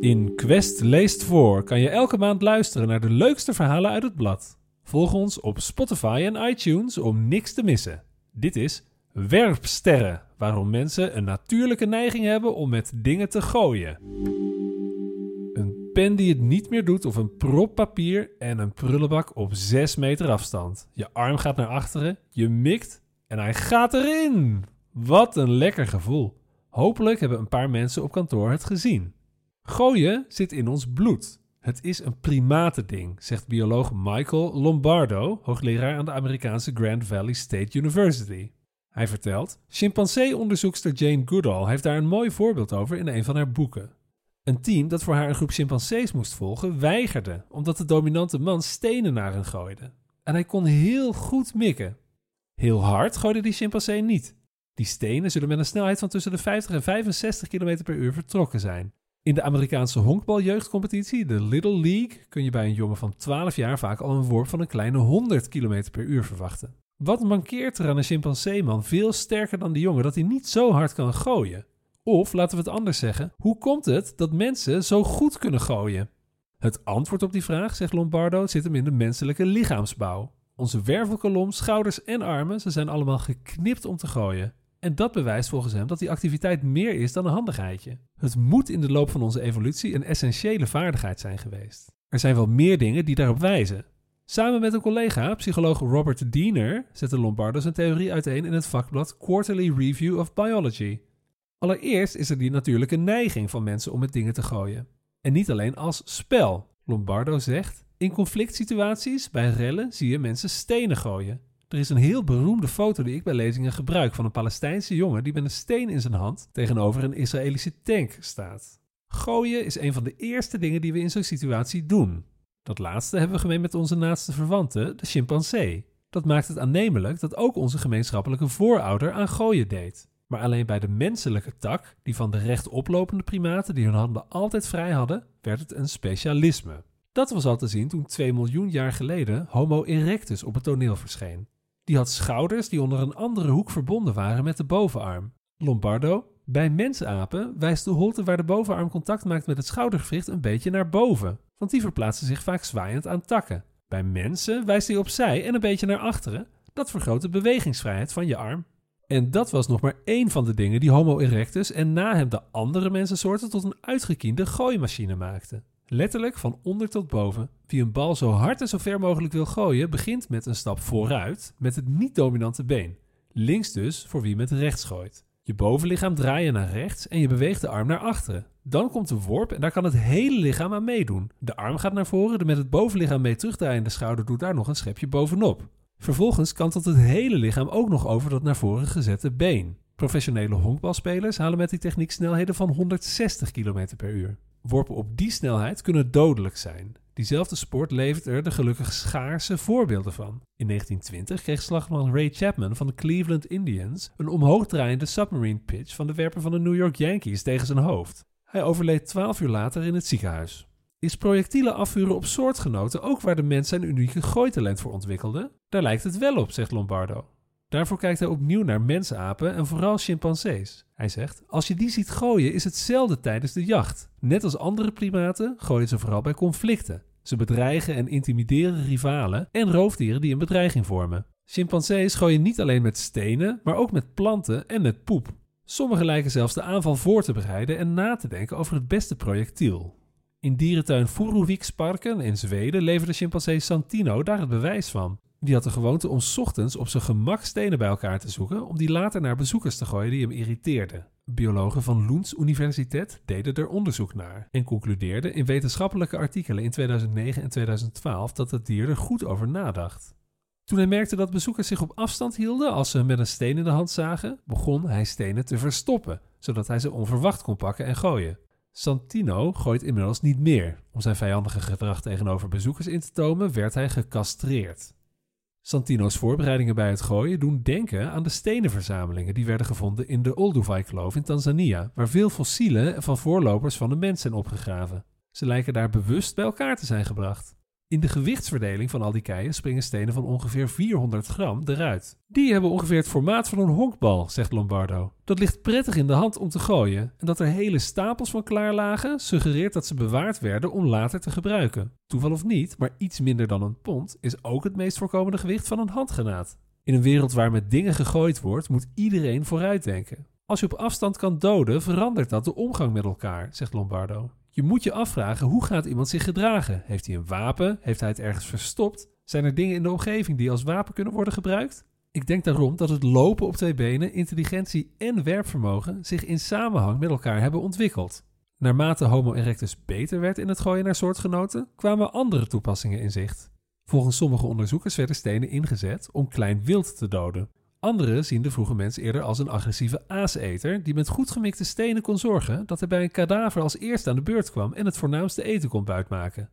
In Quest leest voor kan je elke maand luisteren naar de leukste verhalen uit het blad. Volg ons op Spotify en iTunes om niks te missen. Dit is Werpsterren, waarom mensen een natuurlijke neiging hebben om met dingen te gooien. Een pen die het niet meer doet of een prop papier en een prullenbak op 6 meter afstand. Je arm gaat naar achteren, je mikt en hij gaat erin. Wat een lekker gevoel. Hopelijk hebben een paar mensen op kantoor het gezien. Gooien zit in ons bloed. Het is een primatending, zegt bioloog Michael Lombardo, hoogleraar aan de Amerikaanse Grand Valley State University. Hij vertelt: Chimpansee-onderzoekster Jane Goodall heeft daar een mooi voorbeeld over in een van haar boeken. Een team dat voor haar een groep chimpansees moest volgen, weigerde omdat de dominante man stenen naar hen gooide. En hij kon heel goed mikken. Heel hard gooide die chimpansee niet. Die stenen zullen met een snelheid van tussen de 50 en 65 km per uur vertrokken zijn. In de Amerikaanse honkbaljeugdcompetitie, de Little League, kun je bij een jongen van 12 jaar vaak al een worp van een kleine 100 km per uur verwachten. Wat mankeert er aan een chimpanseeman veel sterker dan die jongen dat hij niet zo hard kan gooien? Of laten we het anders zeggen, hoe komt het dat mensen zo goed kunnen gooien? Het antwoord op die vraag, zegt Lombardo, zit hem in de menselijke lichaamsbouw. Onze wervelkolom, schouders en armen, ze zijn allemaal geknipt om te gooien. En dat bewijst volgens hem dat die activiteit meer is dan een handigheidje. Het moet in de loop van onze evolutie een essentiële vaardigheid zijn geweest. Er zijn wel meer dingen die daarop wijzen. Samen met een collega, psycholoog Robert Diener, zette Lombardo zijn theorie uiteen in het vakblad Quarterly Review of Biology. Allereerst is er die natuurlijke neiging van mensen om met dingen te gooien. En niet alleen als spel. Lombardo zegt: In conflict situaties, bij rellen, zie je mensen stenen gooien. Er is een heel beroemde foto die ik bij lezingen gebruik van een Palestijnse jongen die met een steen in zijn hand tegenover een Israëlische tank staat. Gooien is een van de eerste dingen die we in zo'n situatie doen. Dat laatste hebben we gemeen met onze naaste verwante, de chimpansee. Dat maakt het aannemelijk dat ook onze gemeenschappelijke voorouder aan gooien deed. Maar alleen bij de menselijke tak, die van de rechtoplopende primaten die hun handen altijd vrij hadden, werd het een specialisme. Dat was al te zien toen 2 miljoen jaar geleden Homo erectus op het toneel verscheen. Die had schouders die onder een andere hoek verbonden waren met de bovenarm. Lombardo, bij mensapen wijst de holte waar de bovenarm contact maakt met het schoudergewricht een beetje naar boven, want die verplaatsen zich vaak zwaaiend aan takken. Bij mensen wijst hij opzij en een beetje naar achteren. Dat vergroot de bewegingsvrijheid van je arm. En dat was nog maar één van de dingen die Homo erectus en na hem de andere mensensoorten tot een uitgekiende gooimachine maakten. Letterlijk van onder tot boven. Wie een bal zo hard en zo ver mogelijk wil gooien, begint met een stap vooruit met het niet-dominante been. Links dus voor wie met rechts gooit. Je bovenlichaam draai je naar rechts en je beweegt de arm naar achteren. Dan komt de worp en daar kan het hele lichaam aan meedoen. De arm gaat naar voren, de met het bovenlichaam mee terugdraaiende schouder doet daar nog een schepje bovenop. Vervolgens kantelt het hele lichaam ook nog over dat naar voren gezette been. Professionele honkbalspelers halen met die techniek snelheden van 160 km per uur. Worpen op die snelheid kunnen dodelijk zijn. Diezelfde sport levert er de gelukkig schaarse voorbeelden van. In 1920 kreeg slagman Ray Chapman van de Cleveland Indians een omhoogdraaiende submarine pitch van de werper van de New York Yankees tegen zijn hoofd. Hij overleed 12 uur later in het ziekenhuis. Is projectielen afvuren op soortgenoten ook waar de mens zijn unieke gooitalent voor ontwikkelde? Daar lijkt het wel op, zegt Lombardo. Daarvoor kijkt hij opnieuw naar mensapen en vooral chimpansees. Hij zegt: Als je die ziet gooien, is het zelden tijdens de jacht. Net als andere primaten gooien ze vooral bij conflicten. Ze bedreigen en intimideren rivalen en roofdieren die een bedreiging vormen. Chimpansees gooien niet alleen met stenen, maar ook met planten en met poep. Sommigen lijken zelfs de aanval voor te bereiden en na te denken over het beste projectiel. In dierentuin Furuviksparken in Zweden leverde chimpansee Santino daar het bewijs van. Die had de gewoonte om ochtends op zijn gemak stenen bij elkaar te zoeken om die later naar bezoekers te gooien die hem irriteerden. Biologen van Loens Universiteit deden er onderzoek naar en concludeerden in wetenschappelijke artikelen in 2009 en 2012 dat het dier er goed over nadacht. Toen hij merkte dat bezoekers zich op afstand hielden als ze hem met een steen in de hand zagen, begon hij stenen te verstoppen, zodat hij ze onverwacht kon pakken en gooien. Santino gooit inmiddels niet meer. Om zijn vijandige gedrag tegenover bezoekers in te tomen, werd hij gecastreerd. Santino's voorbereidingen bij het gooien doen denken aan de stenenverzamelingen die werden gevonden in de Olduvai-kloof in Tanzania, waar veel fossielen van voorlopers van de mens zijn opgegraven. Ze lijken daar bewust bij elkaar te zijn gebracht. In de gewichtsverdeling van al die keien springen stenen van ongeveer 400 gram eruit. Die hebben ongeveer het formaat van een honkbal, zegt Lombardo. Dat ligt prettig in de hand om te gooien en dat er hele stapels van klaar lagen suggereert dat ze bewaard werden om later te gebruiken. Toeval of niet, maar iets minder dan een pond is ook het meest voorkomende gewicht van een handgranaat. In een wereld waar met dingen gegooid wordt, moet iedereen vooruitdenken. Als je op afstand kan doden, verandert dat de omgang met elkaar, zegt Lombardo. Je moet je afvragen hoe gaat iemand zich gedragen? Heeft hij een wapen? Heeft hij het ergens verstopt? Zijn er dingen in de omgeving die als wapen kunnen worden gebruikt? Ik denk daarom dat het lopen op twee benen, intelligentie en werpvermogen zich in samenhang met elkaar hebben ontwikkeld. Naarmate Homo erectus beter werd in het gooien naar soortgenoten, kwamen andere toepassingen in zicht. Volgens sommige onderzoekers werden stenen ingezet om klein wild te doden. Anderen zien de vroege mens eerder als een agressieve aaseter die met goed gemikte stenen kon zorgen dat hij bij een kadaver als eerste aan de beurt kwam en het voornaamste eten kon buitmaken.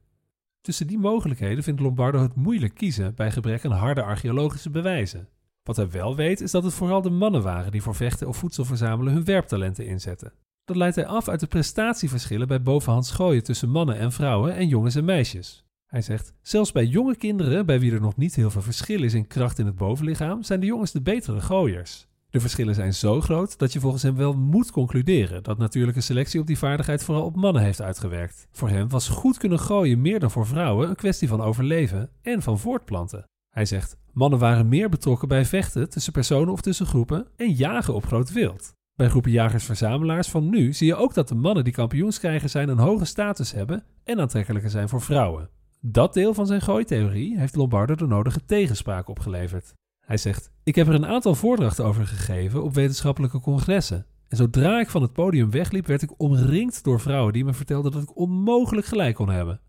Tussen die mogelijkheden vindt Lombardo het moeilijk kiezen bij gebrek aan harde archeologische bewijzen. Wat hij wel weet is dat het vooral de mannen waren die voor vechten of voedsel verzamelen hun werptalenten inzetten. Dat leidt hij af uit de prestatieverschillen bij bovenhands gooien tussen mannen en vrouwen en jongens en meisjes. Hij zegt: Zelfs bij jonge kinderen, bij wie er nog niet heel veel verschil is in kracht in het bovenlichaam, zijn de jongens de betere gooiers. De verschillen zijn zo groot dat je volgens hem wel moet concluderen dat natuurlijke selectie op die vaardigheid vooral op mannen heeft uitgewerkt. Voor hem was goed kunnen gooien meer dan voor vrouwen een kwestie van overleven en van voortplanten. Hij zegt: Mannen waren meer betrokken bij vechten tussen personen of tussen groepen en jagen op groot wild. Bij groepen jagers-verzamelaars van nu zie je ook dat de mannen die kampioens krijgen zijn een hoge status hebben en aantrekkelijker zijn voor vrouwen. Dat deel van zijn gooitheorie heeft Lombardo de nodige tegenspraak opgeleverd. Hij zegt: Ik heb er een aantal voordrachten over gegeven op wetenschappelijke congressen. En zodra ik van het podium wegliep, werd ik omringd door vrouwen die me vertelden dat ik onmogelijk gelijk kon hebben.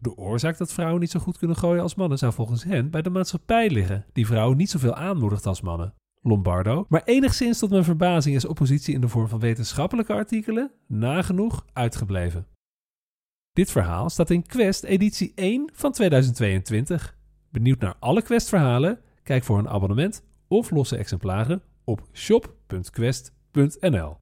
De oorzaak dat vrouwen niet zo goed kunnen gooien als mannen zou volgens hen bij de maatschappij liggen, die vrouwen niet zoveel aanmoedigt als mannen. Lombardo, maar enigszins tot mijn verbazing is oppositie in de vorm van wetenschappelijke artikelen nagenoeg uitgebleven. Dit verhaal staat in Quest editie 1 van 2022. Benieuwd naar alle Quest-verhalen? Kijk voor een abonnement of losse exemplaren op shop.quest.nl.